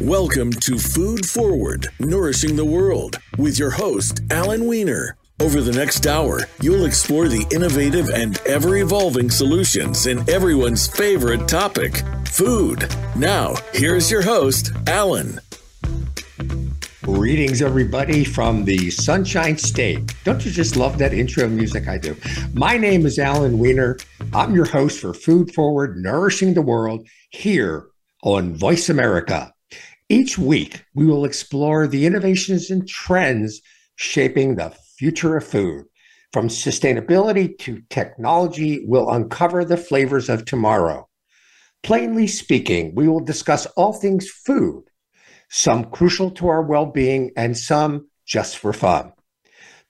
Welcome to Food Forward, Nourishing the World, with your host, Alan Weiner. Over the next hour, you'll explore the innovative and ever evolving solutions in everyone's favorite topic food. Now, here's your host, Alan. Greetings, everybody, from the Sunshine State. Don't you just love that intro music? I do. My name is Alan Weiner. I'm your host for Food Forward, Nourishing the World here on Voice America. Each week, we will explore the innovations and trends shaping the future of food. From sustainability to technology, we'll uncover the flavors of tomorrow. Plainly speaking, we will discuss all things food, some crucial to our well being and some just for fun.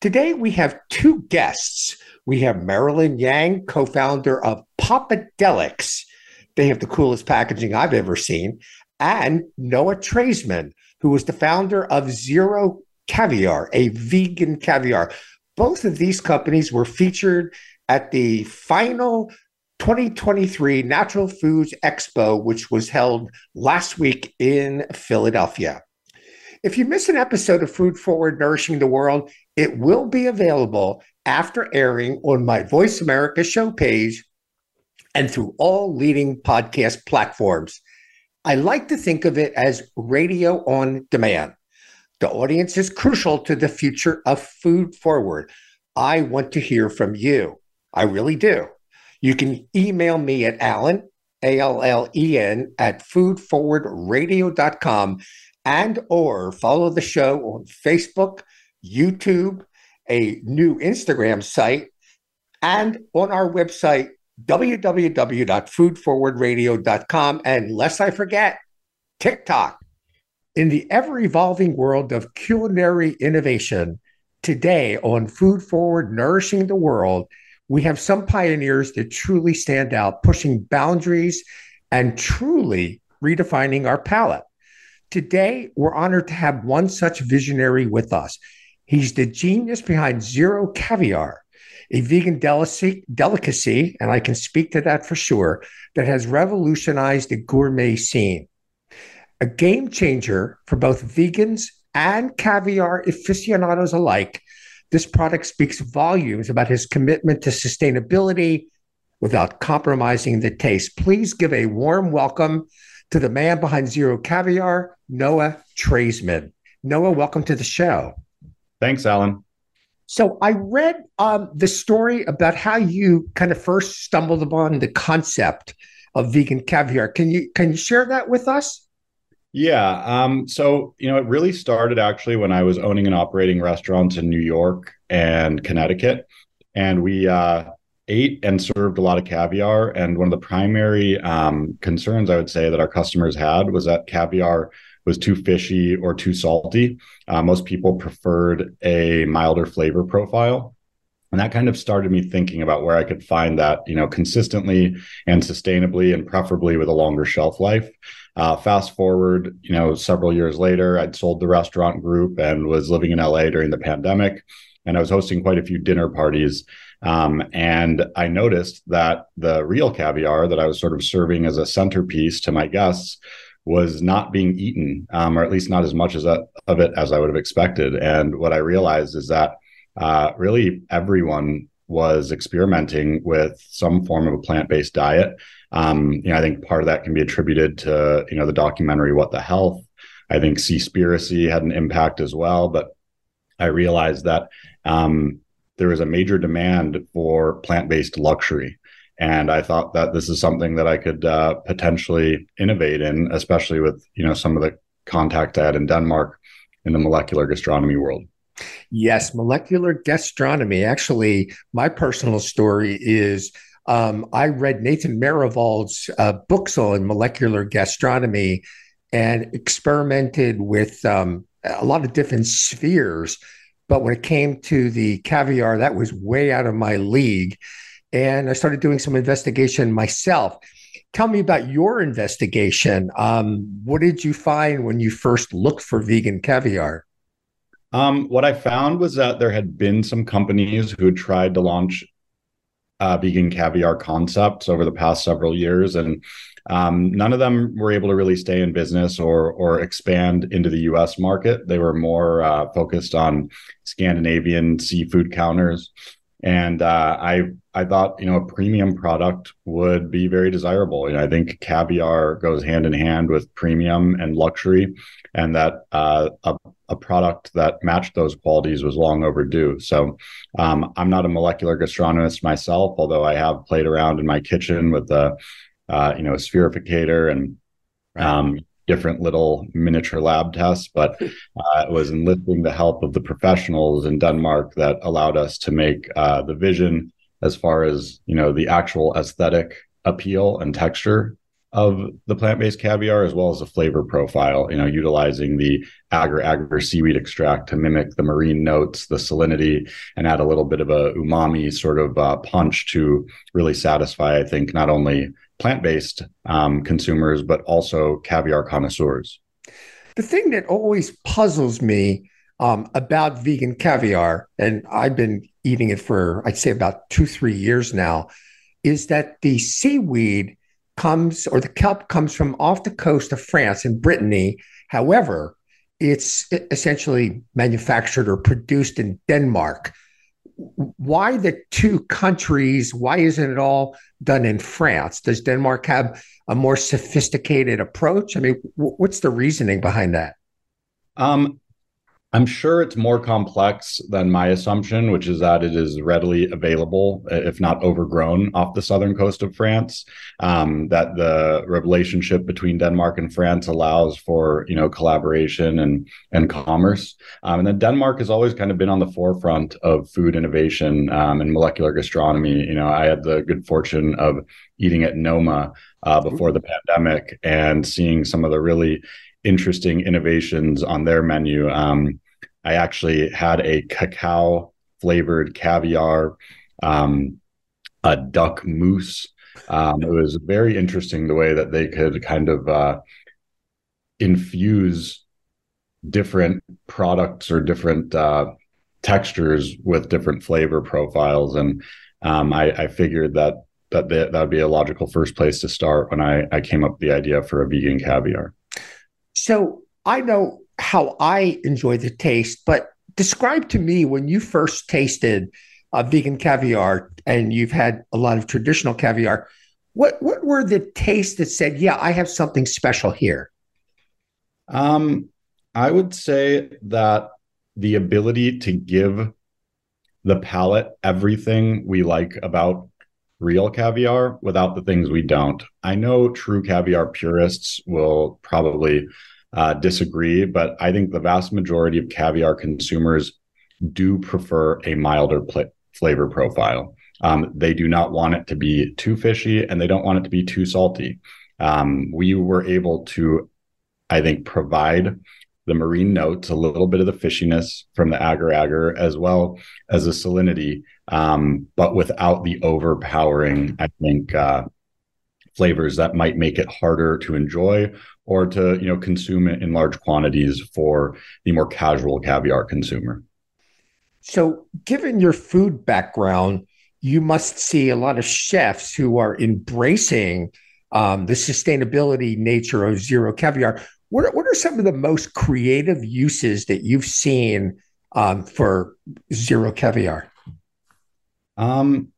Today, we have two guests. We have Marilyn Yang, co founder of Popadelics. They have the coolest packaging I've ever seen and Noah Treisman, who was the founder of Zeroe Caviar, a vegan caviar. Both of these companies were featured at the final 2023 Natural Foods Expo, which was held last week in Philadelphia. If you miss an episode of Food Forward Nourishing the World, it will be available after airing on my Voice America show page and through all leading podcast platforms. I like to think of it as radio on demand. The audience is crucial to the future of Food Forward. I want to hear from you. I really do. You can email me at Allen, A L L E N, at foodforwardradio.com and or follow the show on Facebook, YouTube, a new Instagram site, and on our website, www.foodforwardradio.com. And lest I forget, TikTok. In the ever evolving world of culinary innovation, today on Food Forward Nourishing the World, we have some pioneers that truly stand out, pushing boundaries and truly redefining our palate. Today, we're honored to have one such visionary with us. He's the genius behind Zeroe Caviar, a vegan delicacy, delicacy, and I can speak to that for sure, that has revolutionized the gourmet scene. A game changer for both vegans and caviar aficionados alike, this product speaks volumes about his commitment to sustainability without compromising the taste. Please give a warm welcome to the man behind Zeroe Caviar, Noah Treisman. Noah, welcome to the show. Thanks, Alan. So I read um, the story about how you kind of first stumbled upon the concept of vegan caviar. Can you can you share that with us? Yeah. Um, so you know, it really started actually when I was owning and operating restaurants in New York and Connecticut, and we uh, ate and served a lot of caviar. And one of the primary um, concerns I would say that our customers had was that caviar was too fishy or too salty. Uh, most people preferred a milder flavor profile. And that kind of started me thinking about where I could find that, you know, consistently and sustainably and preferably with a longer shelf life. Uh, fast forward, you know, several years later, I'd sold the restaurant group and was living in LA during the pandemic. And I was hosting quite a few dinner parties. Um, and I noticed that the real caviar that I was sort of serving as a centerpiece to my guests was not being eaten, um, or at least not as much as a, of it as I would have expected. And what I realized is that uh, really everyone was experimenting with some form of a plant-based diet. Um, you know, I think part of that can be attributed to you know the documentary What the Health. I think Seaspiracy had an impact as well, but I realized that um, there was a major demand for plant-based luxury. And I thought that this is something that I could uh, potentially innovate in, especially with you know some of the contact I had in Denmark in the molecular gastronomy world. Yes, molecular gastronomy. Actually, my personal story is um, I read Nathan Myhrvold's uh, books on molecular gastronomy and experimented with um, a lot of different spheres. But when it came to the caviar, that was way out of my league and I started doing some investigation myself. Tell me about your investigation. Um, what did you find when you first looked for vegan caviar? Um, what I found was that there had been some companies who had tried to launch uh, vegan caviar concepts over the past several years, and um, none of them were able to really stay in business or or expand into the U.S. market. They were more uh, focused on Scandinavian seafood counters, and uh, I I thought you know a premium product would be very desirable. You know, I think caviar goes hand in hand with premium and luxury, and that uh, a, a product that matched those qualities was long overdue. So um, I'm not a molecular gastronomist myself, although I have played around in my kitchen with the uh, you know, spherificator and um, different little miniature lab tests, but uh, it was enlisting the help of the professionals in Denmark that allowed us to make uh, the vision as far as you know the actual aesthetic appeal and texture of the plant-based caviar as well as the flavor profile you know utilizing the agar agar seaweed extract to mimic the marine notes the salinity and add a little bit of a umami sort of uh, punch to really satisfy i think not only plant-based um, consumers, but also caviar connoisseurs. The thing that always puzzles me um, about vegan caviar, and I've been eating it for I'd say about two three years now, is that the seaweed comes or the kelp comes from off the coast of France and Brittany. However, it's essentially manufactured or produced in Denmark why the two countries? Why isn't it all done in France? Does Denmark have a more sophisticated approach? I mean, what's the reasoning behind that? Um, I'm sure it's more complex than my assumption, which is that it is readily available, if not overgrown, off the southern coast of France. Um, that the relationship between Denmark and France allows for you know collaboration and and commerce. Um, and then Denmark has always kind of been on the forefront of food innovation um, and molecular gastronomy. You know, I had the good fortune of eating at Noma uh, before the pandemic and seeing some of the really interesting innovations on their menu. Um, I actually had a cacao flavored caviar, um, a duck mousse. Um, it was very interesting the way that they could kind of uh, infuse different products or different uh, textures with different flavor profiles, and um, I, I, figured that that that would be a logical first place to start when I, I came up with the idea for a vegan caviar. So I know how I enjoy the taste, but describe to me when you first tasted uh, vegan caviar and you've had a lot of traditional caviar. What what were the tastes that said, "Yeah, I have something special here"? Um, I would say that the ability to give the palate everything we like about real caviar without the things we don't. I know true caviar purists will probably uh, disagree, but I think the vast majority of caviar consumers do prefer a milder pl- flavor profile. Um, they do not want it to be too fishy and they don't want it to be too salty. Um, we were able to, I think, provide the marine notes, a little bit of the fishiness from the agar agar, as well as the salinity, um, but without the overpowering, I think, uh, flavors that might make it harder to enjoy or to you know consume it in large quantities for the more casual caviar consumer. So, given your food background, you must see a lot of chefs who are embracing um, the sustainability nature of Zeroe caviar. What are, what are some of the most creative uses that you've seen um, for Zeroe caviar? Um,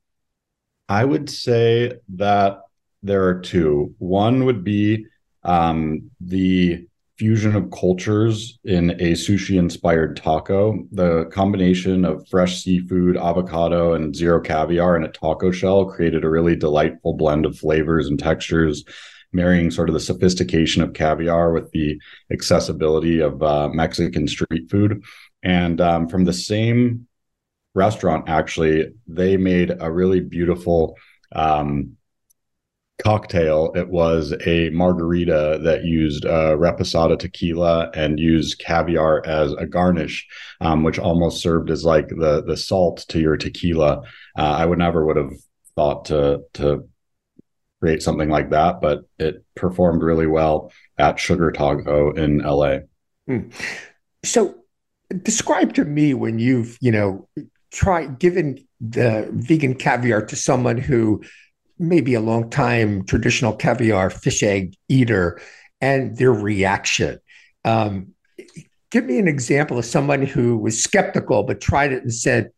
I would say that there are two. One would be um, the fusion of cultures in a sushi inspired taco. The combination of fresh seafood, avocado, and Zeroe caviar in a taco shell created a really delightful blend of flavors and textures, marrying sort of the sophistication of caviar with the accessibility of uh, Mexican street food. And um, from the same restaurant, actually, they made a really beautiful. Um, cocktail. It was a margarita that used uh, reposado tequila and used caviar as a garnish, um, which almost served as like the the salt to your tequila. Uh, I would never would have thought to to create something like that, but it performed really well at Sugar Taco in LA. Hmm. So, describe to me when you've you know try given the vegan caviar to someone who may be a long time traditional caviar fish egg eater and their reaction. Um, give me an example of someone who was skeptical but tried it and said,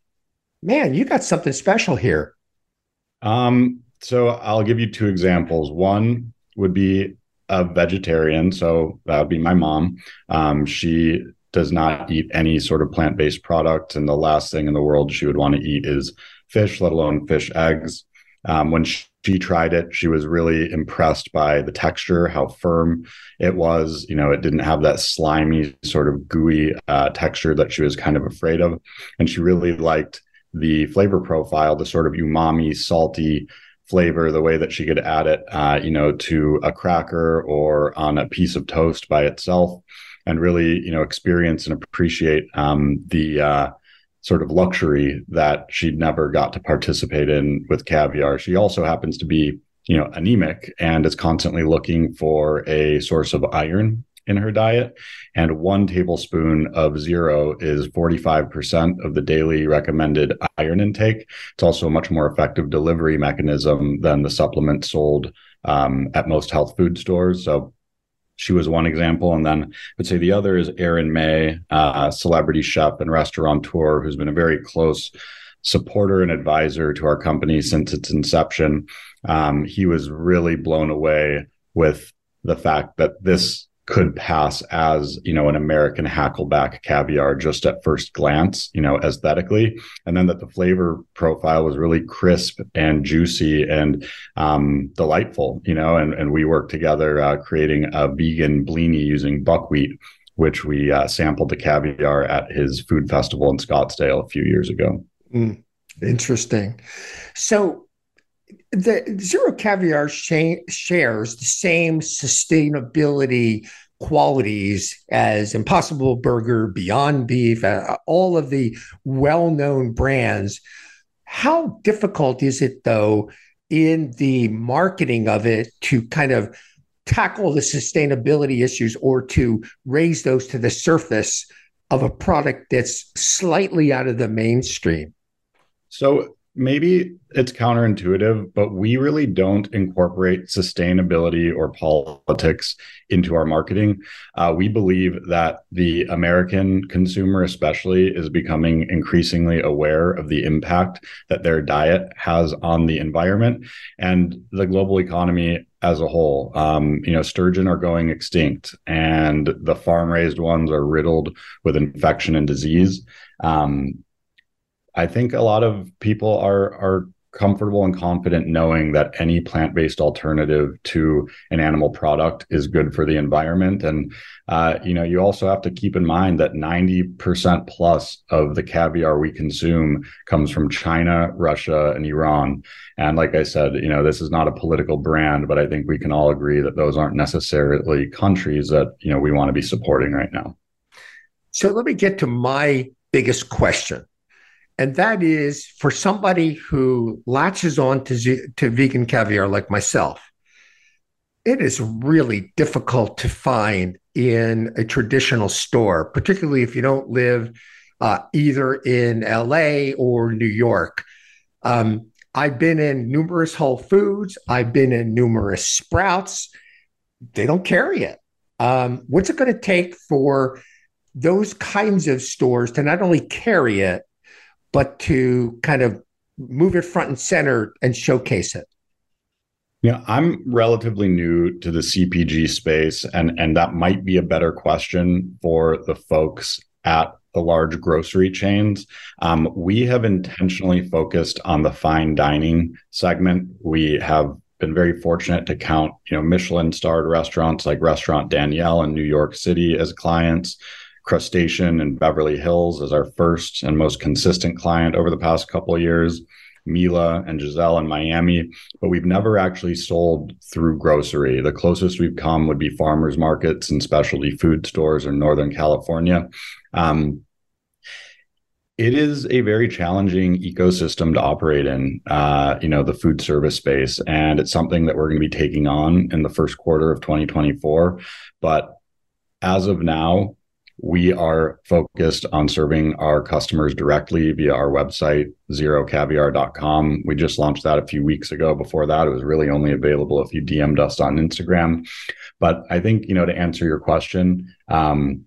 "Man, you got something special here." Um, so I'll give you two examples. One would be a vegetarian, so that would be my mom. Um, she does not eat any sort of plant-based product, and the last thing in the world she would want to eat is fish, let alone fish eggs. Um, when she, she tried it, she was really impressed by the texture, how firm it was. You know, it didn't have that slimy, sort of gooey uh, texture that she was kind of afraid of. And she really liked the flavor profile, the sort of umami, salty flavor, the way that she could add it, uh, you know, to a cracker or on a piece of toast by itself, and really, you know, experience and appreciate um, the uh, sort of luxury that she'd never got to participate in with caviar. She also happens to be, you know, anemic and is constantly looking for a source of iron in her diet. And one tablespoon of Zeroe is 45% of the daily recommended iron intake. It's also a much more effective delivery mechanism than the supplement sold um, at most health food stores. So she was one example. And then I would say the other is Aaron May, uh, celebrity chef and restaurateur, who's been a very close supporter and advisor to our company since its inception. Um, he was really blown away with the fact that this could pass as you know an American hackleback caviar just at first glance, you know, aesthetically, and then that the flavor profile was really crisp and juicy and um, delightful, you know, and and we worked together uh, creating a vegan blini using buckwheat, which we uh, sampled the caviar at his food festival in Scottsdale a few years ago. Mm, interesting. So the Zeroe caviar sh- shares the same sustainability qualities as Impossible Burger, Beyond Beef, uh, all of the well known brands. How difficult is it, though, in the marketing of it to kind of tackle the sustainability issues or to raise those to the surface of a product that's slightly out of the mainstream? So maybe it's counterintuitive, but we really don't incorporate sustainability or politics into our marketing. Uh, we believe that the American consumer, especially, is becoming increasingly aware of the impact that their diet has on the environment and the global economy as a whole. Um, you know, sturgeon are going extinct, and the farm raised ones are riddled with infection and disease. Um, I think a lot of people are are comfortable and confident knowing that any plant-based alternative to an animal product is good for the environment. And uh, you know you also have to keep in mind that 90% plus of the caviar we consume comes from china russia and iran. And like i said you know this is not a political brand but i think we can all agree that those aren't necessarily countries that you know we want to be supporting right now. So let me get to my biggest question and that is for somebody who latches on to, z- to vegan caviar like myself, it is really difficult to find in a traditional store, particularly if you don't live uh, either in LA or New York. Um, I've been in numerous Whole Foods, I've been in numerous Sprouts. They don't carry it. Um, what's it going to take for those kinds of stores to not only carry it, but to kind of move it front and center and showcase it? Yeah, I'm relatively new to the CPG space, and and that might be a better question for the folks at the large grocery chains. Um, we have intentionally focused on the fine dining segment. We have been very fortunate to count, you know, Michelin starred restaurants like Restaurant Daniel in New York City as clients. Crustacean in Beverly Hills as our first and most consistent client over the past couple of years. Mila and Giselle in Miami, but we've never actually sold through grocery. The closest we've come would be farmers markets and specialty food stores in Northern California. Um, it is a very challenging ecosystem to operate in, uh, you know, the food service space. And it's something that we're going to be taking on in the first quarter of 2024. But as of now, we are focused on serving our customers directly via our website, zeroecaviar.com. We just launched that a few weeks ago. Before that, it was really only available if you DM'd us on Instagram. But I think, you know, to answer your question, um,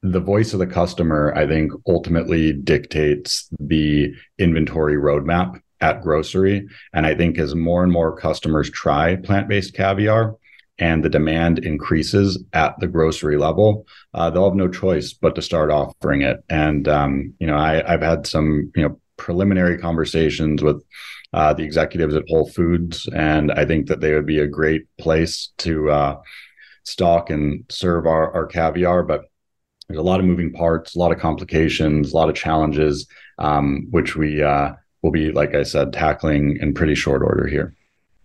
the voice of the customer, I think, ultimately dictates the inventory roadmap at grocery. And I think as more and more customers try plant based caviar, and the demand increases at the grocery level, uh, they'll have no choice but to start offering it. And um, you know, I, have had some you know preliminary conversations with uh, the executives at Whole Foods, and I think that they would be a great place to uh, stock and serve our, our caviar. But there's a lot of moving parts, a lot of complications, a lot of challenges, um, which we uh, will be, like I said, tackling in pretty short order here.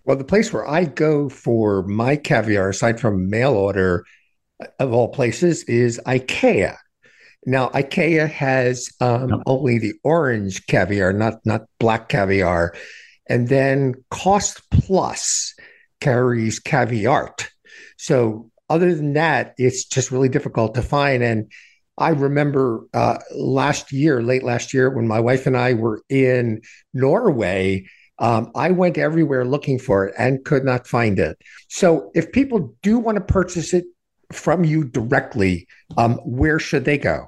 Well, the place where I go for my caviar, aside from mail order of all places, is IKEA. Now, IKEA has um, only the orange caviar, not not black caviar, and then Cost Plus carries caviar. So, other than that, it's just really difficult to find. And I remember uh, last year, late last year, when my wife and I were in Norway um, I went everywhere looking for it and could not find it. So, if people do want to purchase it from you directly, um, where should they go?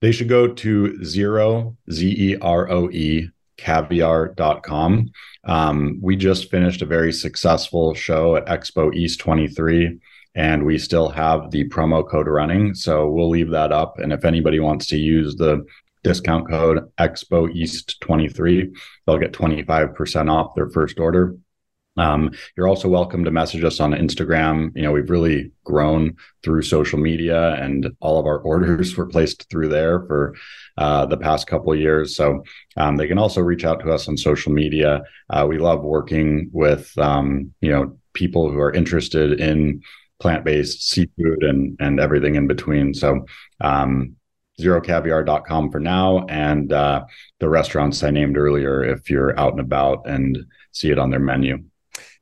They should go to zero, Z E R O E, caviar.com. Um, we just finished a very successful show at Expo East 23 and we still have the promo code running. So we'll leave that up. And if anybody wants to use the discount code Expo East 23. They'll get 25% off their first order. Um, you're also welcome to message us on Instagram. You know, we've really grown through social media, and all of our orders were placed through there for uh, the past couple years. So um, they can also reach out to us on social media. Uh, we love working with um, you know people who are interested in plant-based seafood and and everything in between. So um, zeroecaviar.com for now and uh, the restaurants I named earlier if you're out and about and see it on their menu.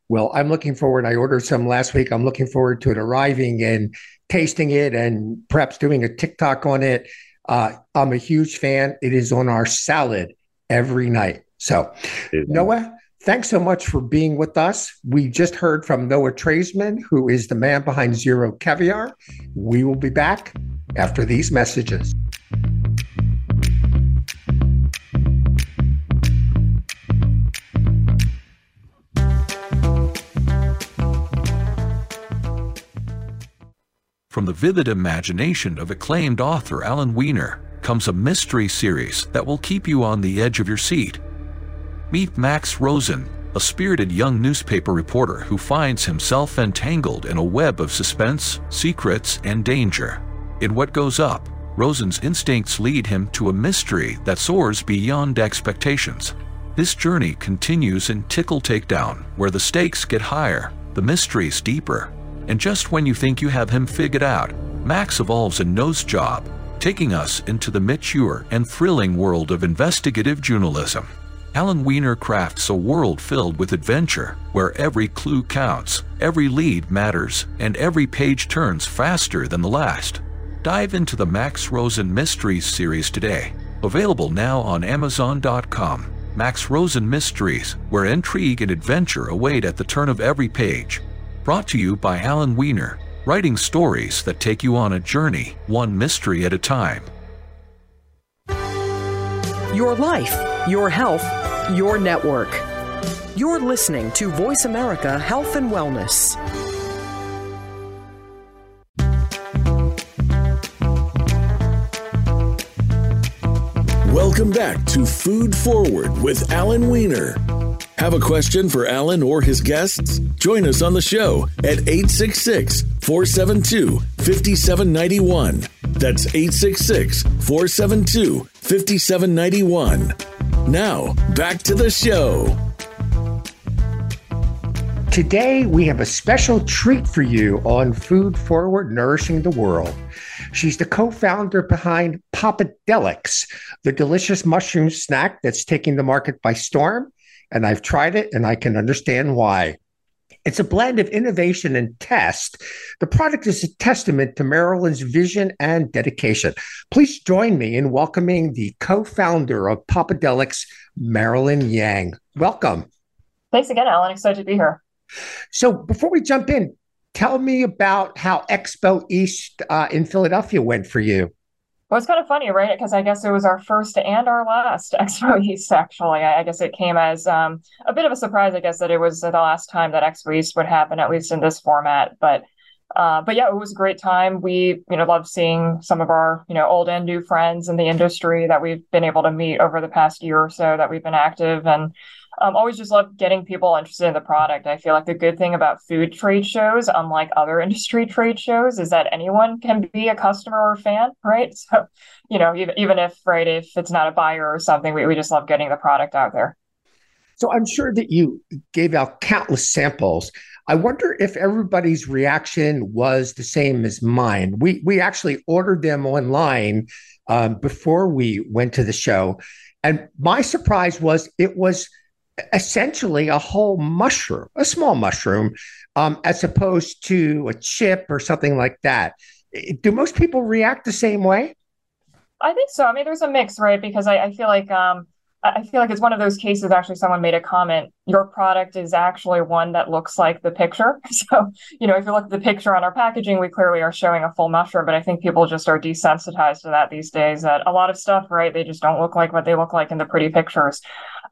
Well, I'm looking forward. I ordered some last week. I'm looking forward to it arriving and tasting it and perhaps doing a TikTok on it. Uh, I'm a huge fan. It is on our salad every night. So, Noah, thanks so much for being with us. We just heard from Noah Treisman, who is the man behind Zeroe Caviar. We will be back after these messages. From the vivid imagination of acclaimed author Alan Weiner comes a mystery series that will keep you on the edge of your seat. Meet Max Rosen, a spirited young newspaper reporter who finds himself entangled in a web of suspense, secrets, and danger. In What Goes Up, Rosen's instincts lead him to a mystery that soars beyond expectations. This journey continues in Tickle Takedown, where the stakes get higher, the mysteries deeper, and just when you think you have him figured out, Max evolves a nose job, taking us into the mature and thrilling world of investigative journalism. Alan Weiner crafts a world filled with adventure, where every clue counts, every lead matters, and every page turns faster than the last. Dive into the Max Rosen Mysteries series today, available now on Amazon.com. Max Rosen Mysteries, where intrigue and adventure await at the turn of every page. Brought to you by Alan Weiner, writing stories that take you on a journey, one mystery at a time. Your life, your health, your network. You're listening to Voice America Health and Wellness. Welcome back to Food Forward with Alan Weiner. Have a question for Alan or his guests? Join us on the show at 866 472 5791. That's 866 472 5791. Now, back to the show. Today, we have a special treat for you on Food Forward Nourishing the World. She's the co founder behind Popadelics, the delicious mushroom snack that's taking the market by storm and I've tried it and I can understand why. It's a blend of innovation and test. The product is a testament to Marilyn's vision and dedication. Please join me in welcoming the co founder of Popadelics, Marilyn Yang. Welcome. Thanks again, Alan. Excited to be here. So, before we jump in, tell me about how Expo East uh, in Philadelphia went for you. Well, it's kind of funny, right? Because I guess it was our first and our last Expo East, actually. I, guess it came as um, a bit of a surprise, I guess, that it was the last time that Expo East would happen, at least in this format. But uh, but yeah, it was a great time. We, you know, love seeing some of our, you know, old and new friends in the industry that we've been able to meet over the past year or so that we've been active. And um, always just love getting people interested in the product. I feel like the good thing about food trade shows, unlike other industry trade shows, is that anyone can be a customer or fan, right? So, you know, even, even if, right, if it's not a buyer or something, we, we just love getting the product out there. So I'm sure that you gave out countless samples. I wonder if everybody's reaction was the same as mine. We we actually ordered them online um, before we went to the show, and my surprise was it was essentially a whole mushroom, a small mushroom, um, as opposed to a chip or something like that. Do most people react the same way? I think so. I mean, there's a mix, right? Because I, I feel like um, I feel like it's one of those cases. Actually, someone made a comment. Your product is actually one that looks like the picture. So, you know, if you look at the picture on our packaging, we clearly are showing a full mushroom. But I think people just are desensitized to that these days. That a lot of stuff, right? They just don't look like what they look like in the pretty pictures.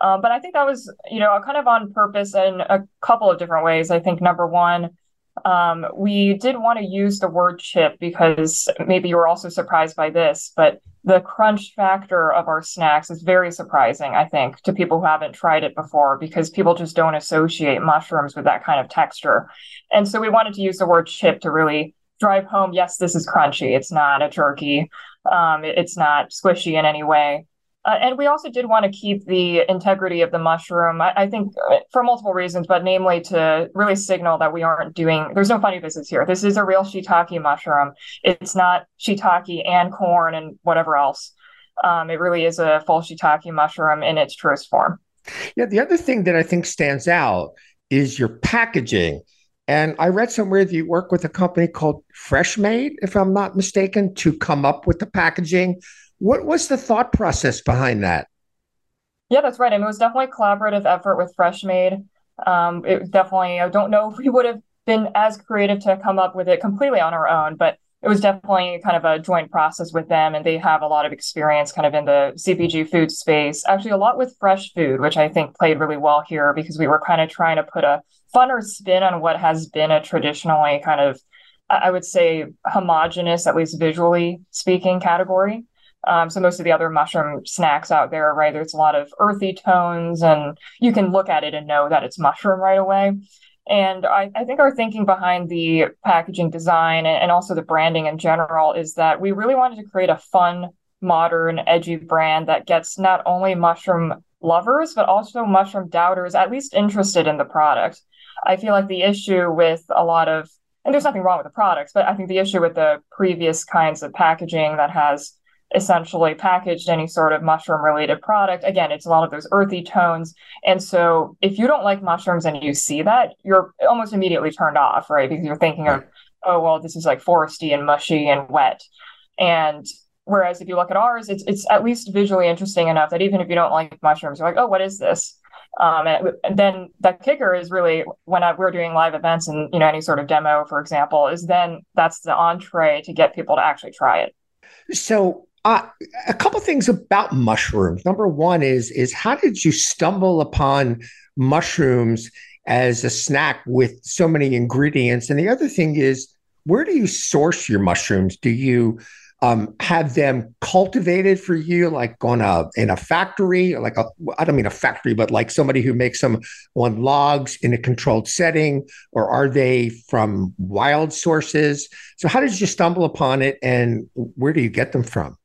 Um, but I think that was, you know, kind of on purpose in a couple of different ways. I think number one, um, we did want to use the word chip because maybe you were also surprised by this, but the crunch factor of our snacks is very surprising, I think, to people who haven't tried it before because people just don't associate mushrooms with that kind of texture. And so we wanted to use the word chip to really drive home yes, this is crunchy. It's not a jerky, um, it's not squishy in any way. Uh, and we also did want to keep the integrity of the mushroom, I, I, think uh, for multiple reasons, but namely to really signal that we aren't doing, there's no funny business here. This is a real shiitake mushroom. It's not shiitake and corn and whatever else. Um, it really is a full shiitake mushroom in its truest form. Yeah, the other thing that I think stands out is your packaging. And I read somewhere that you work with a company called Freshmade, if I'm not mistaken, to come up with the packaging. What was the thought process behind that? Yeah, that's right. I mean, it was definitely a collaborative effort with Freshmade. Um, it was definitely, I don't know if we would have been as creative to come up with it completely on our own, but it was definitely kind of a joint process with them. And they have a lot of experience kind of in the CPG food space, actually, a lot with fresh food, which I think played really well here because we were kind of trying to put a funner spin on what has been a traditionally kind of, I would say, homogenous, at least visually speaking, category. Um, so most of the other mushroom snacks out there, right, there's a lot of earthy tones, and you can look at it and know that it's mushroom right away. And I, I think our thinking behind the packaging design and, and also the branding in general is that we really wanted to create a fun, modern, edgy brand that gets not only mushroom lovers, but also mushroom doubters at least interested in the product. I feel like the issue with a lot of, and there's nothing wrong with the products, but I think the issue with the previous kinds of packaging that has essentially packaged any sort of mushroom related product. Again it's a lot of those earthy tones. And so if you don't like mushrooms and you see that you're almost immediately turned off right? Because you're thinking of oh well this is like foresty and mushy and wet. And whereas if you look at ours it's it's at least visually interesting enough that even if you don't like mushrooms you're like oh what is this? Um, and, and, then the kicker is really when I, we're doing live events and you know any sort of demo for example is then that's the entree to get people to actually try it. So uh, a couple things about mushrooms. Number one is is how did you stumble upon mushrooms as a snack with so many ingredients? And the other thing is, where do you source your mushrooms? Do you um, have them cultivated for you, like on a in a factory, like a I don't mean a factory, but like somebody who makes them on logs in a controlled setting, or are they from wild sources? So, how did you stumble upon it, and where do you get them from?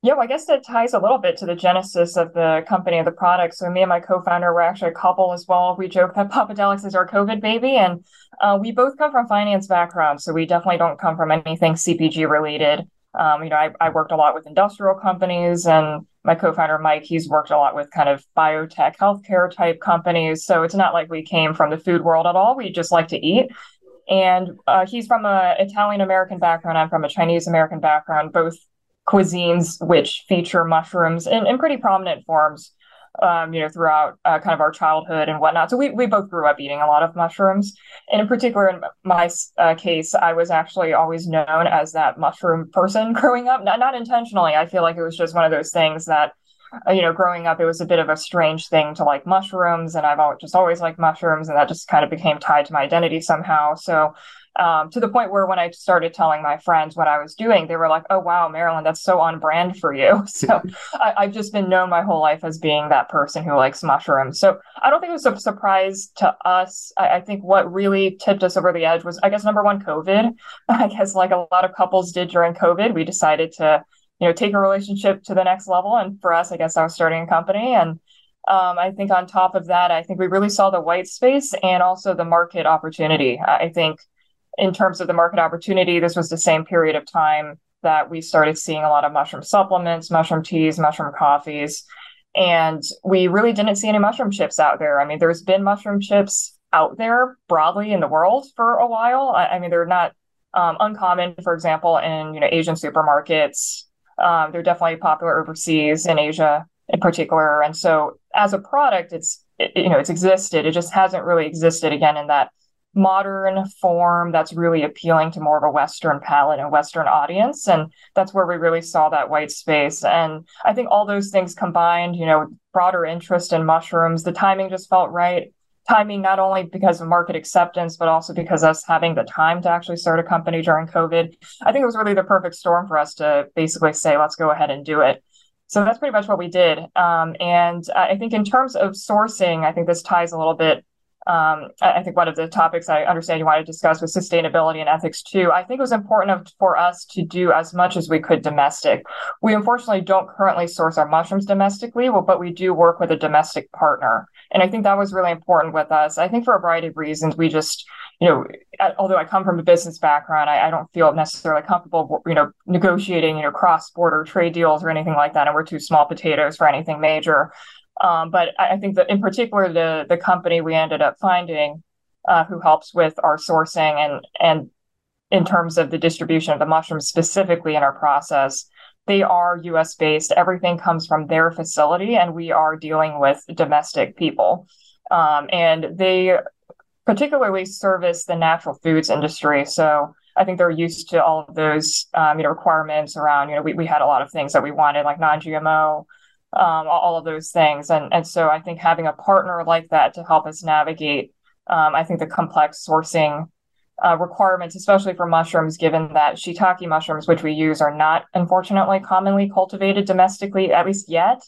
Yeah, well, I guess that ties a little bit to the genesis of the company and the product. So me and my co-founder were actually a couple as well. We joke that Popadelics is our COVID baby, and uh, we both come from finance backgrounds, so we definitely don't come from anything CPG related. Um, you know, I, I, worked a lot with industrial companies, and my co-founder Mike, he's worked a lot with kind of biotech, healthcare type companies. So it's not like we came from the food world at all. We just like to eat. And uh, he's from a Italian American background. I'm from a Chinese American background. Both cuisines which feature mushrooms in, in pretty prominent forms um, you know, throughout uh, kind of our childhood and whatnot. So we, we both grew up eating a lot of mushrooms. And in particular, in my uh, case, I was actually always known as that mushroom person growing up, not, not intentionally. I feel like it was just one of those things that, uh, you know, growing up, it was a bit of a strange thing to like mushrooms. And I've always, just always liked mushrooms. And that just kind of became tied to my identity somehow. So um, to the point where when I started telling my friends what I was doing, they were like, "Oh wow, Marilyn, that's so on brand for you." So I, have just been known my whole life as being that person who likes mushrooms. So I don't think it was a surprise to us. I, I think what really tipped us over the edge was, I guess, number one, COVID. I guess like a lot of couples did during COVID, we decided to, you know, take a relationship to the next level. And for us, I guess I was starting a company and. Um, I think on top of that, I think we really saw the white space and also the market opportunity. I think in terms of the market opportunity, this was the same period of time that we started seeing a lot of mushroom supplements, mushroom teas, mushroom coffees. And we really didn't see any mushroom chips out there. I mean, there's been mushroom chips out there broadly in the world for a while. I, I mean, they're not um, uncommon, for example, in you know Asian supermarkets. Um, they're definitely popular overseas in Asia in particular. And so, as a product, it's it, you know it's existed. It just hasn't really existed again in that modern form that's really appealing to more of a Western palate and Western audience. And that's where we really saw that white space. And I think all those things combined, you know, broader interest in mushrooms, the timing just felt right. Timing not only because of market acceptance, but also because us having the time to actually start a company during COVID. I think it was really the perfect storm for us to basically say, let's go ahead and do it. So that's pretty much what we did. Um, and I think in terms of sourcing, I think this ties a little bit um, I think one of the topics I understand you want to discuss was sustainability and ethics too. I think it was important for us to do as much as we could domestic. We unfortunately don't currently source our mushrooms domestically, but we do work with a domestic partner. And I think that was really important with us. I think for a variety of reasons, we just, you know, although I come from a business background, I, I don't feel necessarily comfortable, you know, negotiating, you know, cross-border trade deals or anything like that. And we're too small potatoes for anything major. Um, but I, think that in particular, the the company we ended up finding, uh, who helps with our sourcing and and in terms of the distribution of the mushrooms specifically in our process, they are U.S. based. Everything comes from their facility, and we are dealing with domestic people. Um, and they particularly service the natural foods industry. So I think they're used to all of those, um, you know, requirements around. You know, we we had a lot of things that we wanted, like non-GMO um, all of those things. And, and so I think having a partner like that to help us navigate, um, I think the complex sourcing uh, requirements, especially for mushrooms, given that shiitake mushrooms, which we use, are not unfortunately commonly cultivated domestically, at least yet.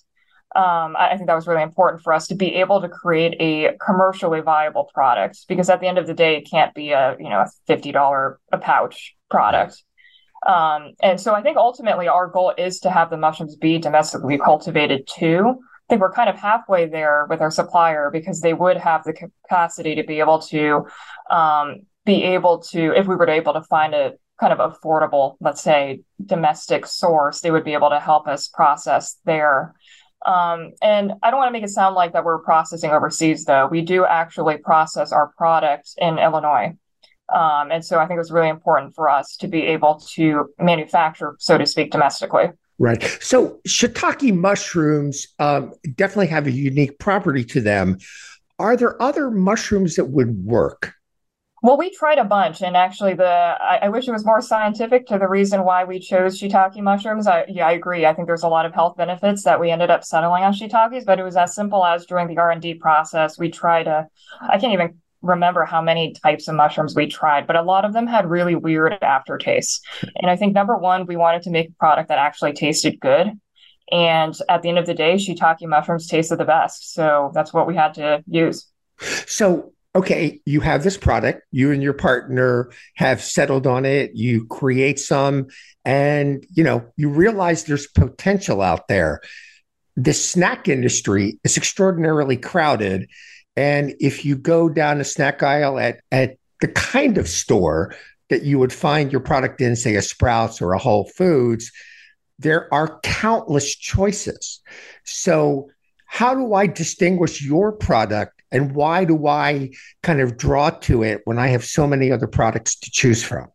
Um, I, I think that was really important for us to be able to create a commercially viable product because at the end of the day, it can't be a you know a fifty dollar a pouch product. Um, and so I think ultimately our goal is to have the mushrooms be domestically cultivated too. I think we're kind of halfway there with our supplier because they would have the capacity to be able to um, be able to, if we were able to find a kind of affordable, let's say, domestic source, they would be able to help us process there. Um, and I don't want to make it sound like that we're processing overseas, though. We do actually process our product in Illinois. Um, and so I think it was really important for us to be able to manufacture, so to speak, domestically. Right. So shiitake mushrooms um, definitely have a unique property to them. Are there other mushrooms that would work? Well, we tried a bunch, and actually, the I, I, wish it was more scientific to the reason why we chose shiitake mushrooms. I yeah, I agree. I think there's a lot of health benefits that we ended up settling on shiitakes, but it was as simple as during the R and D process, we tried a. I can't even remember how many types of mushrooms we tried, but a lot of them had really weird aftertastes. And I think number one, we wanted to make a product that actually tasted good. And at the end of the day, shiitake mushrooms tasted the best. So that's what we had to use. So, okay, you have this product, you and your partner have settled on it, you create some, and you know, you realize there's potential out there. The snack industry is extraordinarily crowded and if you go down the snack aisle at, at the kind of store that you would find your product in, say a Sprouts or a Whole Foods, there are countless choices. So, how do I distinguish your product and why do I kind of draw to it when I have so many other products to choose from?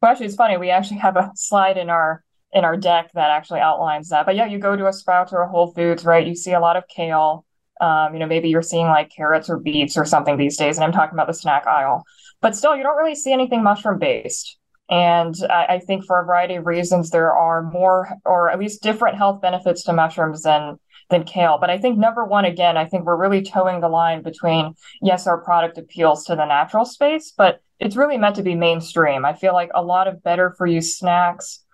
Well, actually, it's funny. We actually have a slide in our in our deck that actually outlines that. But yeah, you go to a Sprouts or a Whole Foods, right? You see a lot of kale. Um, you know, maybe you're seeing like carrots or beets or something these days, and I'm talking about the snack aisle. But still, you don't really see anything mushroom based. And I, I think for a variety of reasons, there are more or at least different health benefits to mushrooms than than kale. But I think number one, again, I think we're really towing the line between yes, our product appeals to the natural space, but it's really meant to be mainstream. I feel like a lot of better for you snacks,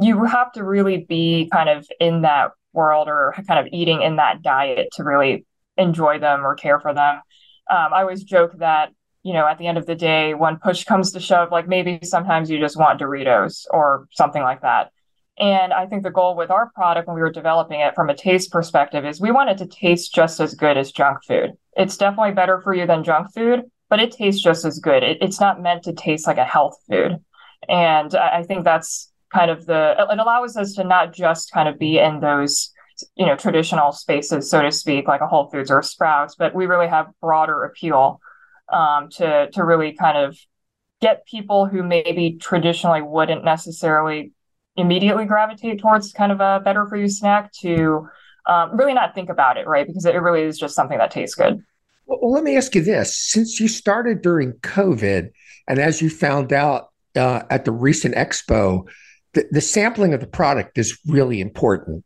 you have to really be kind of in that world or kind of eating in that diet to really enjoy them or care for them. Um, I always joke that you know, at the end of the day, when push comes to shove, like maybe sometimes you just want Doritos or something like that. And I think the goal with our product when we were developing it from a taste perspective is we want it to taste just as good as junk food. It's definitely better for you than junk food, but it tastes just as good. It, it's not meant to taste like a health food. And I think that's kind of the, it allows us to not just kind of be in those, you know, traditional spaces, so to speak, like a Whole Foods or Sprouts, but we really have broader appeal um, to, to really kind of get people who maybe traditionally wouldn't necessarily immediately gravitate towards kind of a better for you snack to um, really not think about it, right? Because it really is just something that tastes good. Well, let me ask you this: since you started during COVID, and as you found out uh, at the recent expo, the, the, sampling of the product is really important.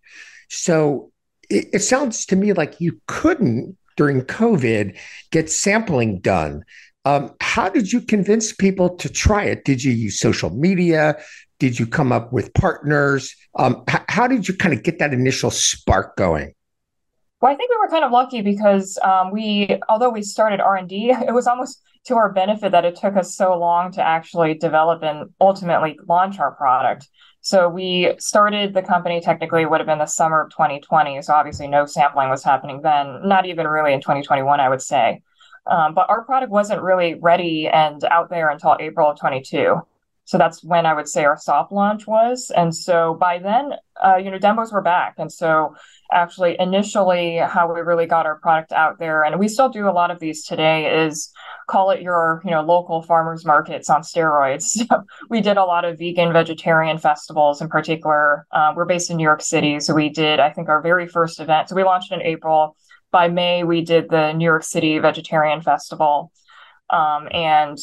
So it, it sounds to me like you couldn't during COVID get sampling done. Um, how did you convince people to try it? Did you use social media? Did you come up with partners? Um, h- how did you kind of get that initial spark going? Well, I think we were kind of lucky because um, we, although we started R and D, it was almost to our benefit that it took us so long to actually develop and ultimately launch our product. So we started the company technically would have been the summer of 2020. So obviously no sampling was happening then, not even really in 2021, I would say. Um, but our product wasn't really ready and out there until April of 22. So that's when I would say our soft launch was. And so by then, uh, you know, demos were back. And so actually, initially, how we really got our product out there, and we still do a lot of these today, is call it your, you know, local farmers markets on steroids. We did a lot of vegan, vegetarian festivals in particular. Uh, we're based in New York City. So we did, I think, our very first event. So we launched in April. By May, we did the New York City Vegetarian Festival. Um, and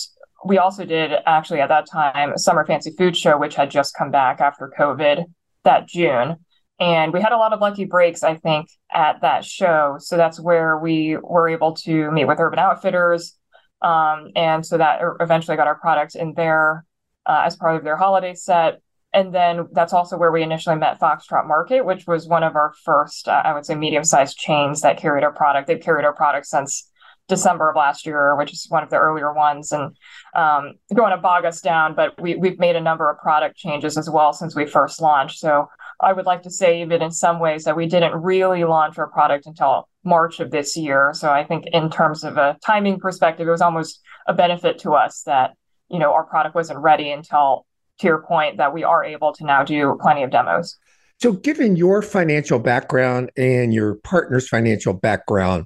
we also did actually at that time a summer fancy food show which had just come back after covid that june. And we had a lot of lucky breaks i think at that show. So that's where we were able to meet with urban outfitters. Um, and so that eventually got our product in there uh, as part of their holiday set. And then that's also where we initially met Foxtrot Market, which was one of our first, uh, I would say, medium sized chains that carried our product. They've carried our product since December of last year, which is one of the earlier ones, and um, going to bog us down. But we, we've made a number of product changes as well since we first launched. So I would like to say, even in some ways, that we didn't really launch our product until March of this year. So I think, in terms of a timing perspective, it was almost a benefit to us that you know our product wasn't ready until, to your point, that we are able to now do plenty of demos. So, given your financial background and your partner's financial background,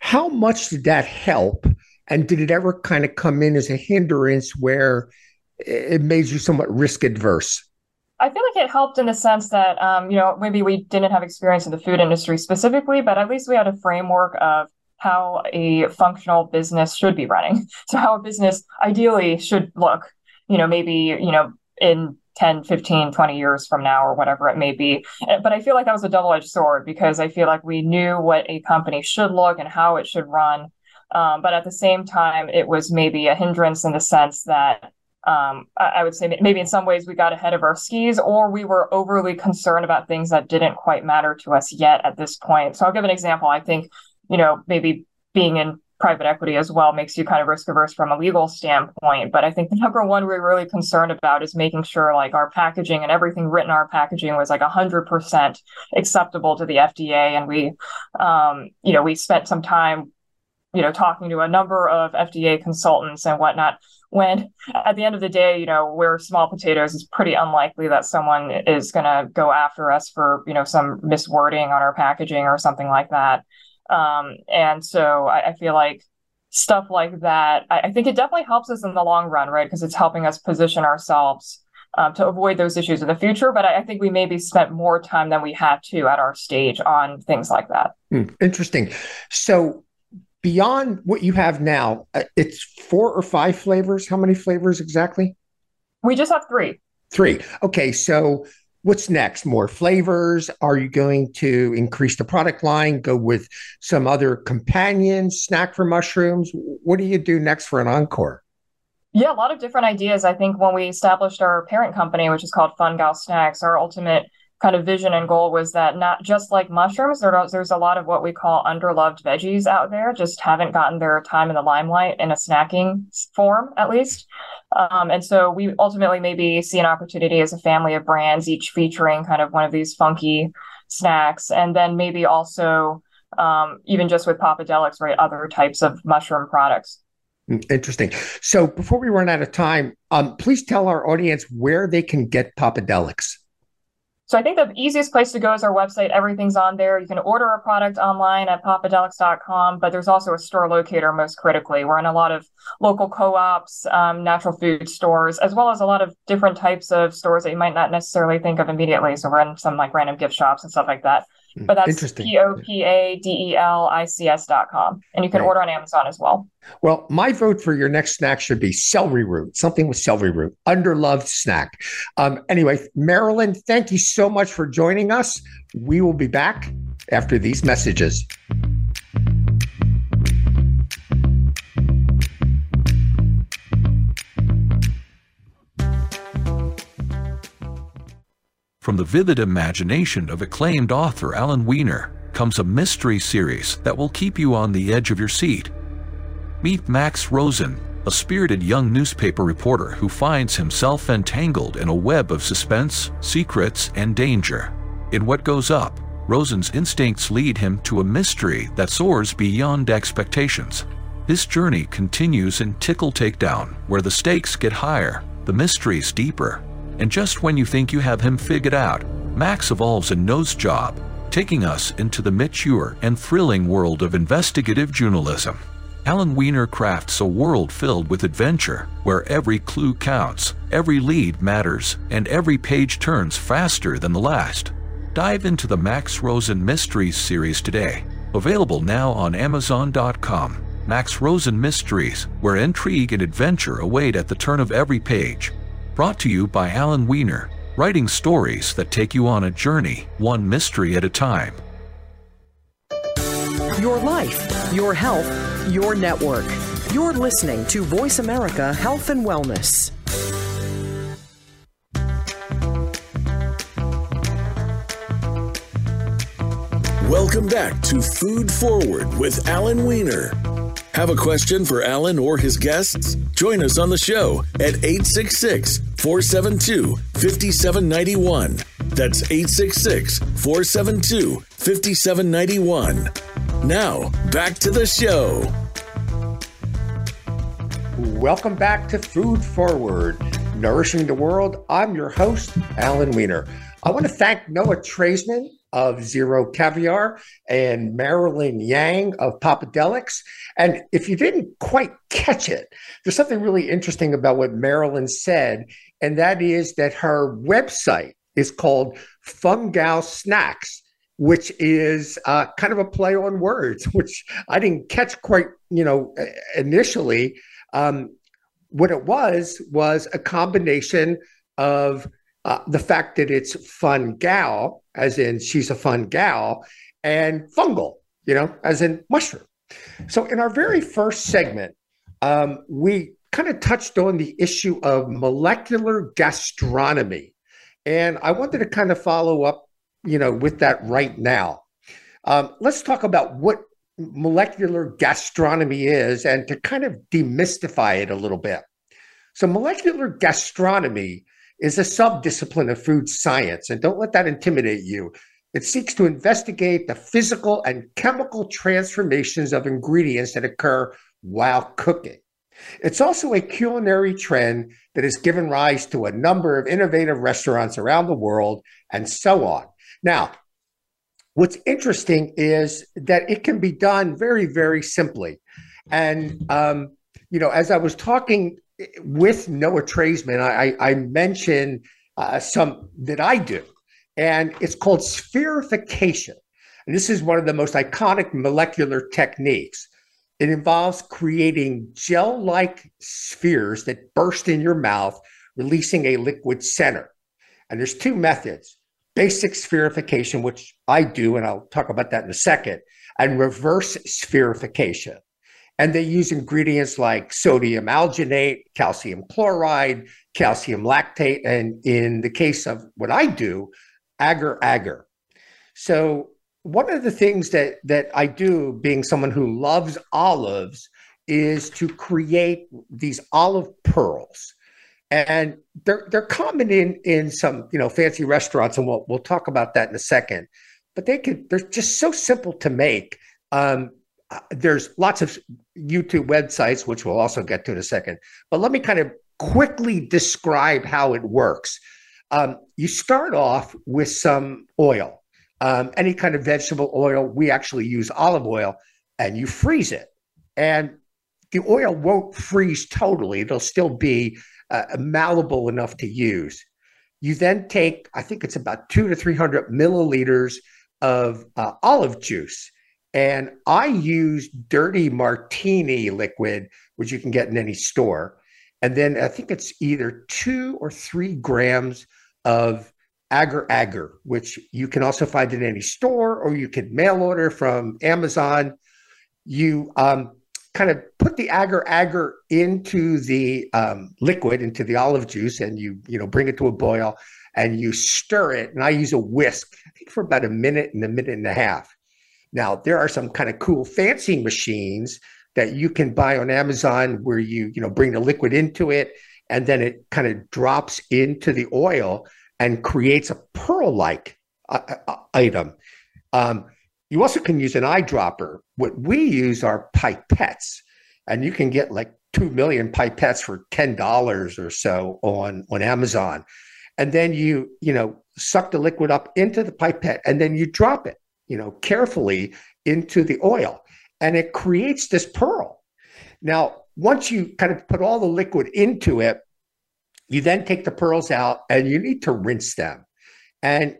how much did that help? And did it ever kind of come in as a hindrance where it made you somewhat risk adverse? I feel like it helped in the sense that, um, you know, maybe we didn't have experience in the food industry specifically, but at least we had a framework of how a functional business should be running. So, how a business ideally should look, you know, maybe, you know, in 10, 15, 20 years from now or whatever it may be. Eh, but I feel like that was a double edged sword because I feel like we knew what a company should look and how it should run. Um, but at the same time, it was maybe a hindrance in the sense that um, I, I would say maybe in some ways we got ahead of our skis or we were overly concerned about things that didn't quite matter to us yet at this point. So I'll give an example. I think, you know, maybe being in private equity as well makes you kind of risk averse from a legal standpoint. But I think the number one we're really concerned about is making sure like our packaging and everything written our packaging was like 100% acceptable to the FDA. And we, um, you know, we spent some time you know, talking to a number of FDA consultants and whatnot. When at the end of the day, you know, we're small potatoes, it's pretty unlikely that someone is going to go after us for, you know, some miswording on our packaging or something like that. Um, and so I, I, feel like stuff like that, I, I, think it definitely helps us in the long run, right? Because it's helping us position ourselves um, to avoid those issues in the future. But I, I, think we maybe spent more time than we had to at our stage on things like that. Mm, interesting. So beyond what you have now, uh, it's four or five flavors. How many flavors exactly? We just have three. Three. Okay. So what's next? More flavors? Are you going to increase the product line? Go with some other companions? snack for mushrooms? What do you do next for an encore? Yeah, a lot of different ideas. I think when we established our parent company, which is called Fun Gal Snacks, our ultimate kind of vision and goal was that not just like mushrooms, there, there's a lot of what we call underloved veggies out there, just haven't gotten their time in the limelight in a snacking form, at least. Um, and so we ultimately maybe see an opportunity as a family of brands, each featuring kind of one of these funky snacks. And then maybe also, um, even just with Popadelics, right, other types of mushroom products. Hmm, interesting. So before we run out of time, um, please tell our audience where they can get Popadelics. So I think the easiest place to go is our website. Everything's on there. You can order a product online at popadelics.com, but there's also a store locator most critically. We're in a lot of local co-ops, um, natural food stores, as well as a lot of different types of stores that you might not necessarily think of immediately. So we're in some like random gift shops and stuff like that. But that's P O P A D E L I C S dot com. And you can right. order on Amazon as well. Well, my vote for your next snack should be celery root, something with celery root, underloved snack. Um, anyway, Marilyn, thank you so much for joining us. We will be back after these messages. From the vivid imagination of acclaimed author Alan Weiner comes a mystery series that will keep you on the edge of your seat. Meet Max Rosen, a spirited young newspaper reporter who finds himself entangled in a web of suspense, secrets, and danger. In What Goes Up, Rosen's instincts lead him to a mystery that soars beyond expectations. His journey continues in Tickle Takedown, where the stakes get higher, the mysteries deeper, and just when you think you have him figured out, Max evolves a nose job, taking us into the mature and thrilling world of investigative journalism. Alan Weiner crafts a world filled with adventure, where every clue counts, every lead matters, and every page turns faster than the last. Dive into the Max Rosen Mysteries series today, available now on Amazon.com. Max Rosen Mysteries, where intrigue and adventure await at the turn of every page. Brought to you by Alan Weiner, writing stories that take you on a journey, one mystery at a time. Your life, your health, your network. You're listening to Voice America Health and Wellness. Welcome back to Food Forward with Alan Weiner. Have a question for Alan or his guests? Join us on the show at 866 472 5791. That's 866 472 5791. Now, back to the show. Welcome back to Food Forward, Nourishing the World. I'm your host, Alan Weiner. I want to thank Noah Traisman of Zeroe Caviar and Marilyn Yang of Popadelics. And if you didn't quite catch it, there's something really interesting about what Marilyn said, and that is that her website is called Fungal Snacks, which is uh, kind of a play on words, which I didn't catch quite, you know, initially. Um, what it was was a combination of uh, the fact that it's fun gal, as in she's a fun gal, and fungal, you know, as in mushroom. So, in our very first segment, um, we kind of touched on the issue of molecular gastronomy. And I wanted to kind of follow up, you know, with that right now. Um, let's talk about what molecular gastronomy is and to kind of demystify it a little bit. So, molecular gastronomy is a subdiscipline of food science. And don't let that intimidate you. It seeks to investigate the physical and chemical transformations of ingredients that occur while cooking. It's also a culinary trend that has given rise to a number of innovative restaurants around the world and so on. Now, what's interesting is that it can be done very, very simply. And, um, you know, as I was talking with Noah Treisman, I, I mentioned uh, some that I do, and it's called spherification. And this is one of the most iconic molecular techniques. It involves creating gel like spheres that burst in your mouth, releasing a liquid center. And there's two methods basic spherification, which I do, and I'll talk about that in a second, and reverse spherification. And they use ingredients like sodium alginate, calcium chloride, calcium lactate, and in the case of what I do, agar agar. So one of the things that that I do, being someone who loves olives, is to create these olive pearls, and they're they're common in in some you know fancy restaurants, and we'll we'll talk about that in a second. But they could they're just so simple to make. Um, uh, there's lots of YouTube websites, which we'll also get to in a second. But let me kind of quickly describe how it works. Um, you start off with some oil um, any kind of vegetable oil. We actually use olive oil, and you freeze it. And the oil won't freeze totally, it'll still be uh, malleable enough to use. You then take, I think it's about two to 300 milliliters of uh, olive juice. And I use dirty martini liquid, which you can get in any store. And then I think it's either two or three grams of agar agar, which you can also find in any store or you can mail order from Amazon. You um, kind of put the agar agar into the um, liquid, into the olive juice, and you you know bring it to a boil and you stir it. And I use a whisk, I think for about a minute and a minute and a half. Now there are some kind of cool fancy machines that you can buy on Amazon where you you know bring the liquid into it and then it kind of drops into the oil and creates a pearl like uh, uh, uh, item. Um, you also can use an eyedropper. What we use are pipettes, and you can get like 2 million pipettes for $10 or so on, on Amazon. And then you, you know, suck the liquid up into the pipette and then you drop it, you know, carefully into the oil and it creates this pearl. Now, once you kind of put all the liquid into it, you then take the pearls out and you need to rinse them. And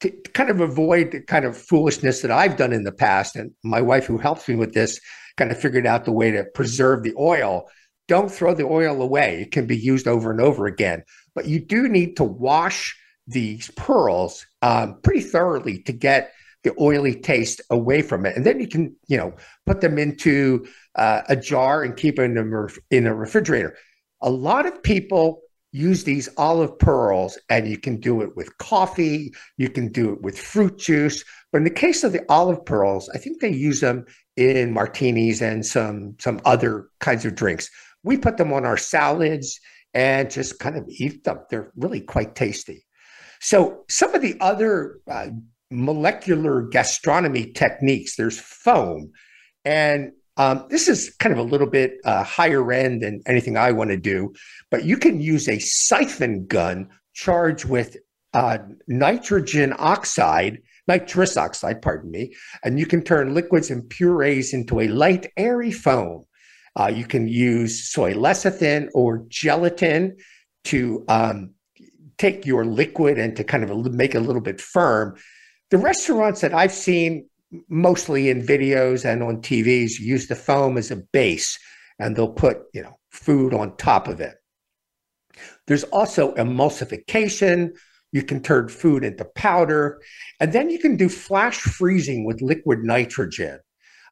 to kind of avoid the kind of foolishness that I've done in the past, and my wife, who helps me with this, kind of figured out the way to preserve the oil. Don't throw the oil away. It can be used over and over again. But you do need to wash these pearls um, pretty thoroughly to get the oily taste away from it. And then you can, you know, put them into uh, a jar and keep them in a, in a refrigerator. A lot of people use these olive pearls and you can do it with coffee, you can do it with fruit juice. But in the case of the olive pearls, I think they use them in martinis and some some other kinds of drinks. We put them on our salads and just kind of eat them. They're really quite tasty. So some of the other uh, molecular gastronomy techniques, there's foam. And um, this is kind of a little bit uh, higher end than anything I want to do, but you can use a siphon gun charged with uh, nitrogen oxide, nitrous oxide, pardon me, and you can turn liquids and purees into a light, airy foam. Uh, you can use soy lecithin or gelatin to um, take your liquid and to kind of make it a little bit firm. The restaurants that I've seen mostly in videos and on TVs, use the foam as a base and they'll put, you know, food on top of it. There's also emulsification. You can turn food into powder. And then you can do flash freezing with liquid nitrogen.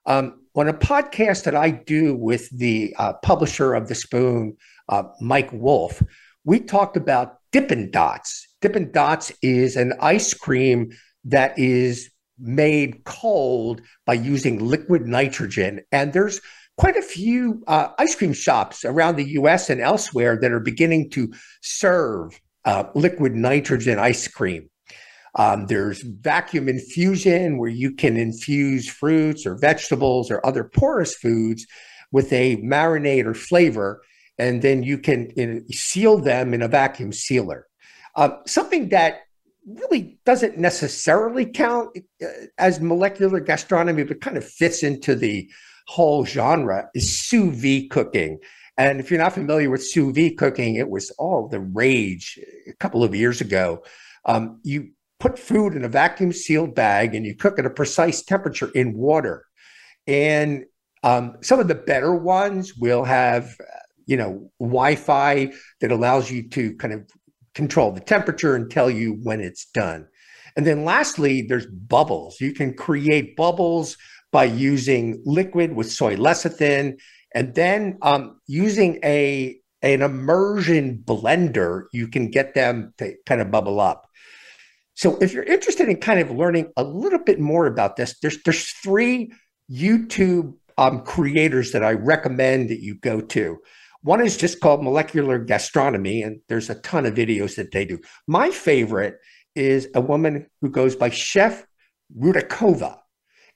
Um, on a podcast that I do with the uh, publisher of The Spoon, uh, Mike Wolf, we talked about Dippin' Dots. Dippin' Dots is an ice cream that is made cold by using liquid nitrogen. And there's quite a few uh, ice cream shops around the US and elsewhere that are beginning to serve uh, liquid nitrogen ice cream. Um, there's vacuum infusion where you can infuse fruits or vegetables or other porous foods with a marinade or flavor, and then you can know, seal them in a vacuum sealer. Um, something that really doesn't necessarily count uh, as molecular gastronomy, but kind of fits into the whole genre is sous vide cooking. And if you're not familiar with sous vide cooking, it was all the rage a couple of years ago. Um, you put food in a vacuum sealed bag and you cook at a precise temperature in water. And um, some of the better ones will have, you know, Wi Fi that allows you to kind of control the temperature and tell you when it's done. And then lastly, there's bubbles. You can create bubbles by using liquid with soy lecithin and then um, using a an immersion blender, you can get them to kind of bubble up. So if you're interested in kind of learning a little bit more about this, there's there's three YouTube um, creators that I recommend that you go to. One is just called Molecular Gastronomy, and there's a ton of videos that they do. My favorite is a woman who goes by Chef Rudakova.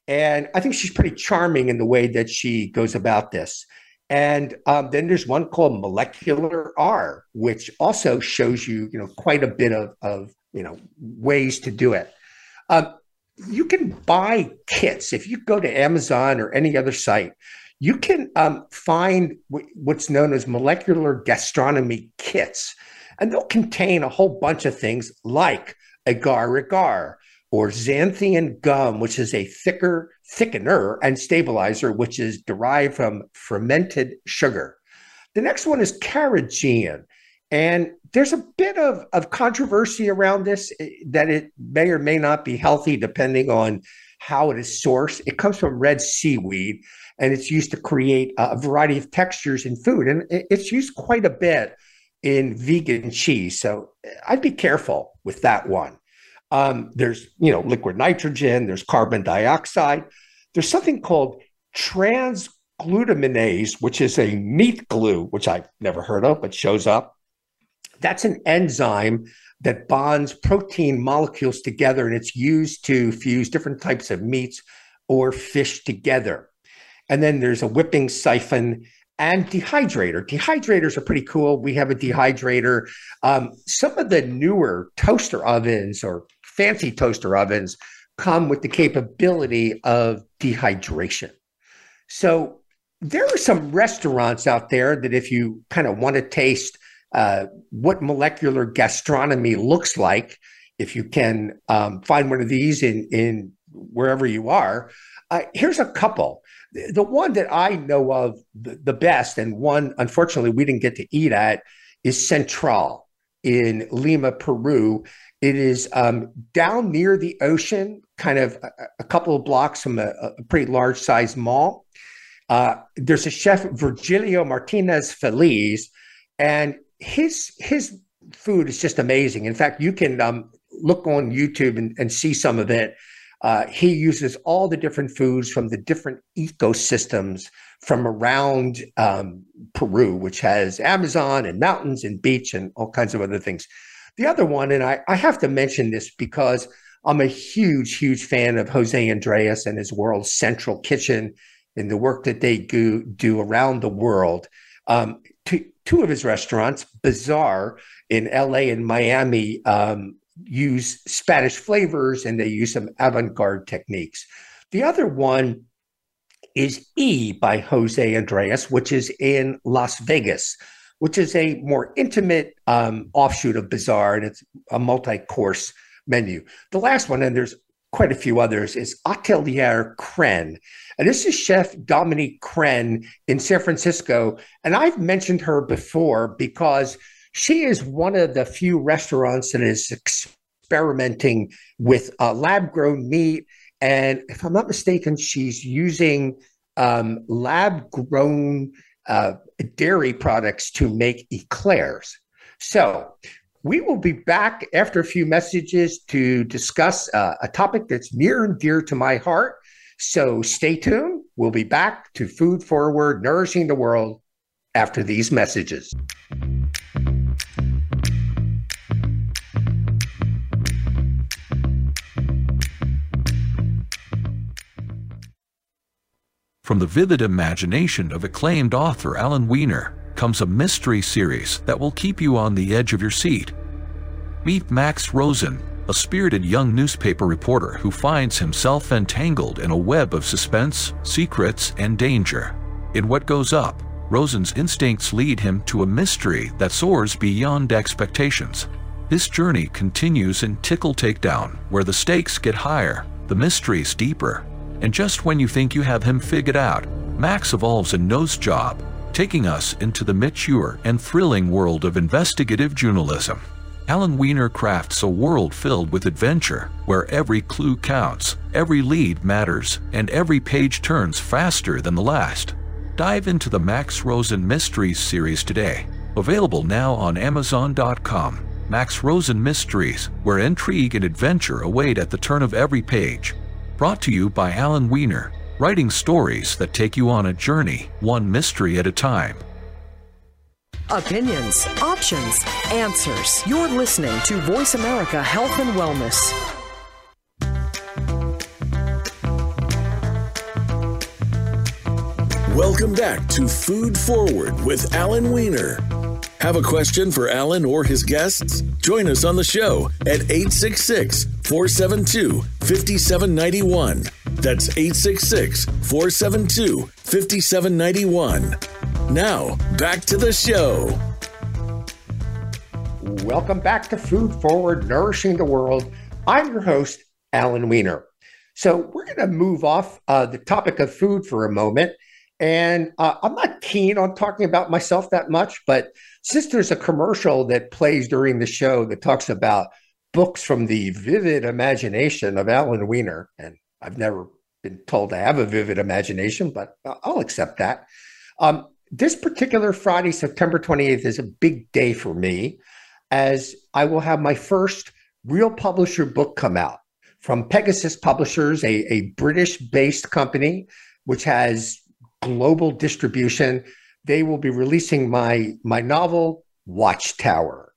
And I think she's pretty charming in the way that she goes about this. And um, then there's one called Molecule-R, which also shows you, you know, quite a bit of, of you know, ways to do it. Um, you can buy kits if you go to Amazon or any other site. You can um, find w- what's known as molecular gastronomy kits, and they'll contain a whole bunch of things like agar agar, or xanthan gum, which is a thicker thickener and stabilizer, which is derived from fermented sugar. The next one is carrageenan. And there's a bit of, of controversy around this eh, that it may or may not be healthy depending on how it is sourced. It comes from red seaweed and it's used to create a variety of textures in food. And it's used quite a bit in vegan cheese. So eh, I'd be careful with that one. Um, there's, you know, liquid nitrogen, there's carbon dioxide. There's something called transglutaminase, which is a meat glue, which I've never heard of, but shows up. That's an enzyme that bonds protein molecules together, and it's used to fuse different types of meats or fish together. And then there's a whipping siphon and dehydrator. Dehydrators are pretty cool. We have a dehydrator. Um, some of the newer toaster ovens or fancy toaster ovens come with the capability of dehydration. So there are some restaurants out there that if you kind of want to taste uh, what molecular gastronomy looks like, if you can um, find one of these in in wherever you are, uh, here's a couple. The one that I know of the, best, and one unfortunately we didn't get to eat at, is Central in Lima, Peru. It is um, down near the ocean, kind of a, couple of blocks from a, a pretty large sized mall. Uh, there's a chef, Virgilio Martinez Véliz, and his his food is just amazing. In fact, you can um, look on YouTube and, and, see some of it. Uh, he uses all the different foods from the different ecosystems from around um, Peru, which has Amazon and mountains and beach and all kinds of other things. The other one, and I, I have to mention this because I'm a huge, huge fan of Jose Andres and his World Central Kitchen and the work that they do, do around the world. Um, two, two of his restaurants, Bazaar in LA and Miami, um, use Spanish flavors and they use some avant garde techniques. The other one is E by Jose Andres, which is in Las Vegas which is a more intimate um, offshoot of Bazaar, and it's a multi-course menu. The last one, and there's quite a few others, is Atelier Crenn. And this is Chef Dominique Crenn in San Francisco. And I've mentioned her before because she is one of the few restaurants that is experimenting with uh, lab grown meat. And if I'm not mistaken, she's using um, lab grown uh, dairy products to make eclairs. So we will be back after a few messages to discuss uh, a topic that's near and dear to my heart. So stay tuned. We'll be back to Food Forward Nourishing the World after these messages. From the vivid imagination of acclaimed author Alan Weiner comes a mystery series that will keep you on the edge of your seat. Meet Max Rosen, a spirited young newspaper reporter who finds himself entangled in a web of suspense, secrets, and danger. In what goes up, Rosen's instincts lead him to a mystery that soars beyond expectations. This journey continues in Tickle Takedown, where the stakes get higher, the mysteries deeper, and just when you think you have him figured out, Max evolves a nose job, taking us into the mature and thrilling world of investigative journalism. Alan Weiner crafts a world filled with adventure, where every clue counts, every lead matters, and every page turns faster than the last. Dive into the Max Rosen Mysteries series today. Available now on Amazon.com. Max Rosen Mysteries, where intrigue and adventure await at the turn of every page. Brought to you by Alan Weiner, writing stories that take you on a journey, one mystery at a time. Opinions, options, answers. You're listening to Voice America Health and Wellness. Welcome back to Food Forward with Alan Weiner. Have a question for Alan or his guests? Join us on the show at 866 472 5791. That's 866 472 5791. Now, back to the show. Welcome back to Food Forward, Nourishing the World. I'm your host, Alan Weiner. So, we're going to move off uh, the topic of food for a moment. And uh, I'm not keen on talking about myself that much, but since there's a commercial that plays during the show that talks about books from the vivid imagination of Alan Weiner, and I've never been told to have a vivid imagination, but I'll accept that. Um, this particular Friday, September 28th, is a big day for me as I will have my first real publisher book come out from Pegasus Publishers, a, a British based company which has global distribution. They will be releasing my my novel Watchtower.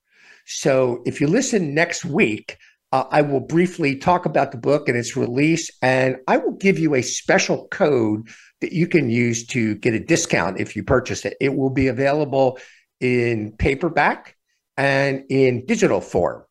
So if you listen next week, uh, I will briefly talk about the book and its release, and I will give you a special code that you can use to get a discount if you purchase it. It will be available in paperback and in digital form.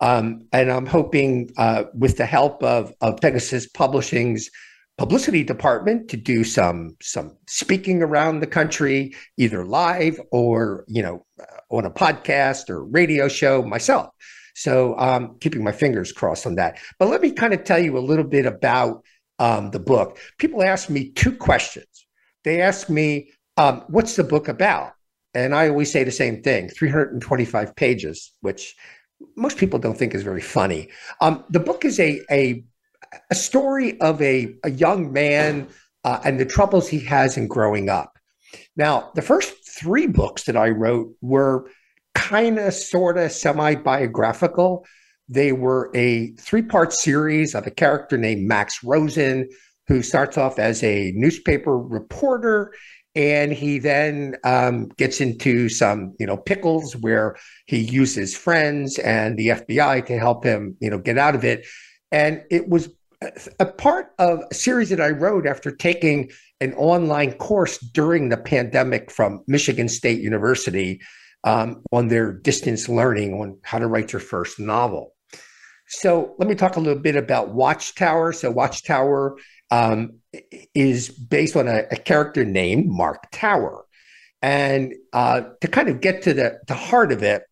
Um, and I'm hoping, uh, with the help of, of Pegasus Publishing's publicity department to do some some speaking around the country either live or you know uh, on a podcast or radio show myself. So um keeping my fingers crossed on that. But let me kind of tell you a little bit about um, the book. People ask me two questions. They ask me um, what's the book about? And i always say the same thing 325 pages which most people don't think is very funny. Um, the book is a, a a story of a, a young man uh, and the troubles he has in growing up. Now, the first three books that I wrote were kind of, sort of semi biographical. They were a three part series of a character named Max Rosen, who starts off as a newspaper reporter. And he then um, gets into some, you know, pickles where he uses friends and the FBI to help him, you know, get out of it. And it was a part of a series that I wrote after taking an online course during the pandemic from Michigan State University um, on their distance learning on how to write your first novel. So let me talk a little bit about Watchtower. So Watchtower um, is based on a, a, character named Mark Tower, and uh, to kind of get to the, the heart of it,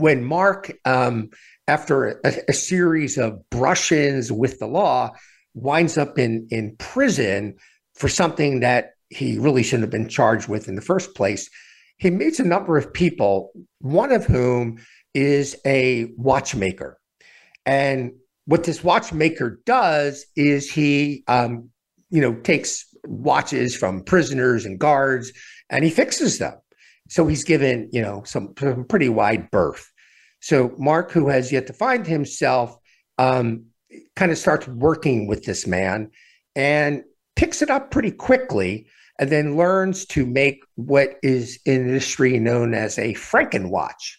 when Mark um, after a, a series of brush-ins with the law, winds up in in prison for something that he really shouldn't have been charged with in the first place. He meets a number of people, one of whom is a watchmaker. And what this watchmaker does is he, um, you know, takes watches from prisoners and guards and he fixes them. So he's given, you know, some, some pretty wide berth. So Mark, who has yet to find himself, um, kind of starts working with this man and picks it up pretty quickly and then learns to make what is in industry known as a Frankenwatch.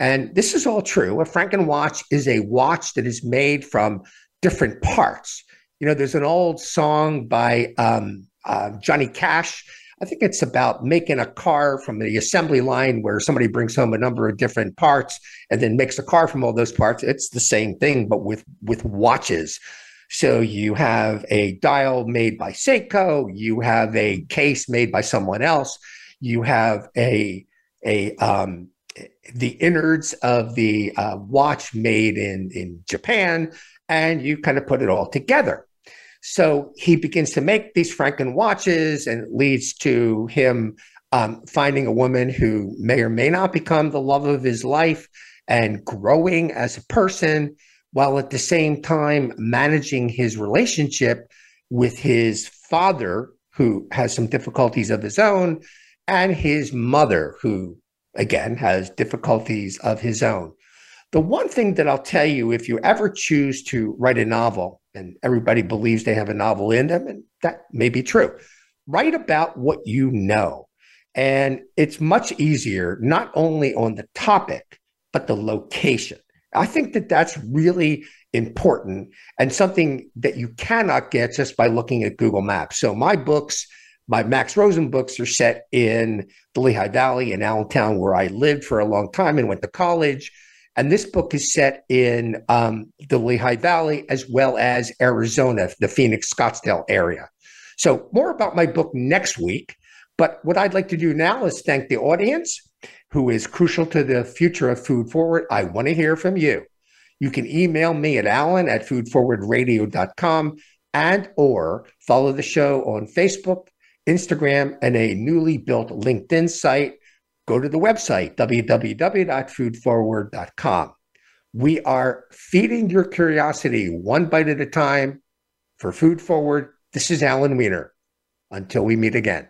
And this is all true. A Frankenwatch is a watch that is made from different parts. You know, there's an old song by um, uh, Johnny Cash. I think it's about making a car from the assembly line where somebody brings home a number of different parts and then makes a car from all those parts. It's the same thing, but with with watches. So you have a dial made by Seiko, you have a case made by someone else, you have a a um, the innards of the uh, watch made in in Japan, and you kind of put it all together. So he begins to make these Franken watches, and it leads to him um, finding a woman who may or may not become the love of his life and growing as a person while at the same time managing his relationship with his father, who has some difficulties of his own, and his mother, who again has difficulties of his own. The one thing that I'll tell you, if you ever choose to write a novel, and everybody believes they have a novel in them, and that may be true, write about what you know. And it's much easier, not only on the topic, but the location. I think that that's really important and something that you cannot get just by looking at Google Maps. So my books, my Max Rosen books are set in the Lehigh Valley in Allentown, where I lived for a long time and went to college. And this book is set in um, the Lehigh Valley as well as Arizona, the Phoenix Scottsdale area. So more about my book next week. But what I'd like to do now is thank the audience who is crucial to the future of Food Forward. I want to hear from you. You can email me at alan at foodforwardradio.com and or follow the show on Facebook, Instagram, and a newly built LinkedIn site. Go to the website, www.foodforward.com. We are feeding your curiosity one bite at a time. For Food Forward, this is Alan Weiner. Until we meet again.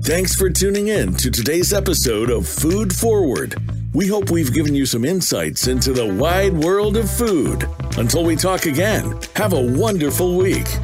Thanks for tuning in to today's episode of Food Forward. We hope we've given you some insights into the wide world of food. Until we talk again, have a wonderful week.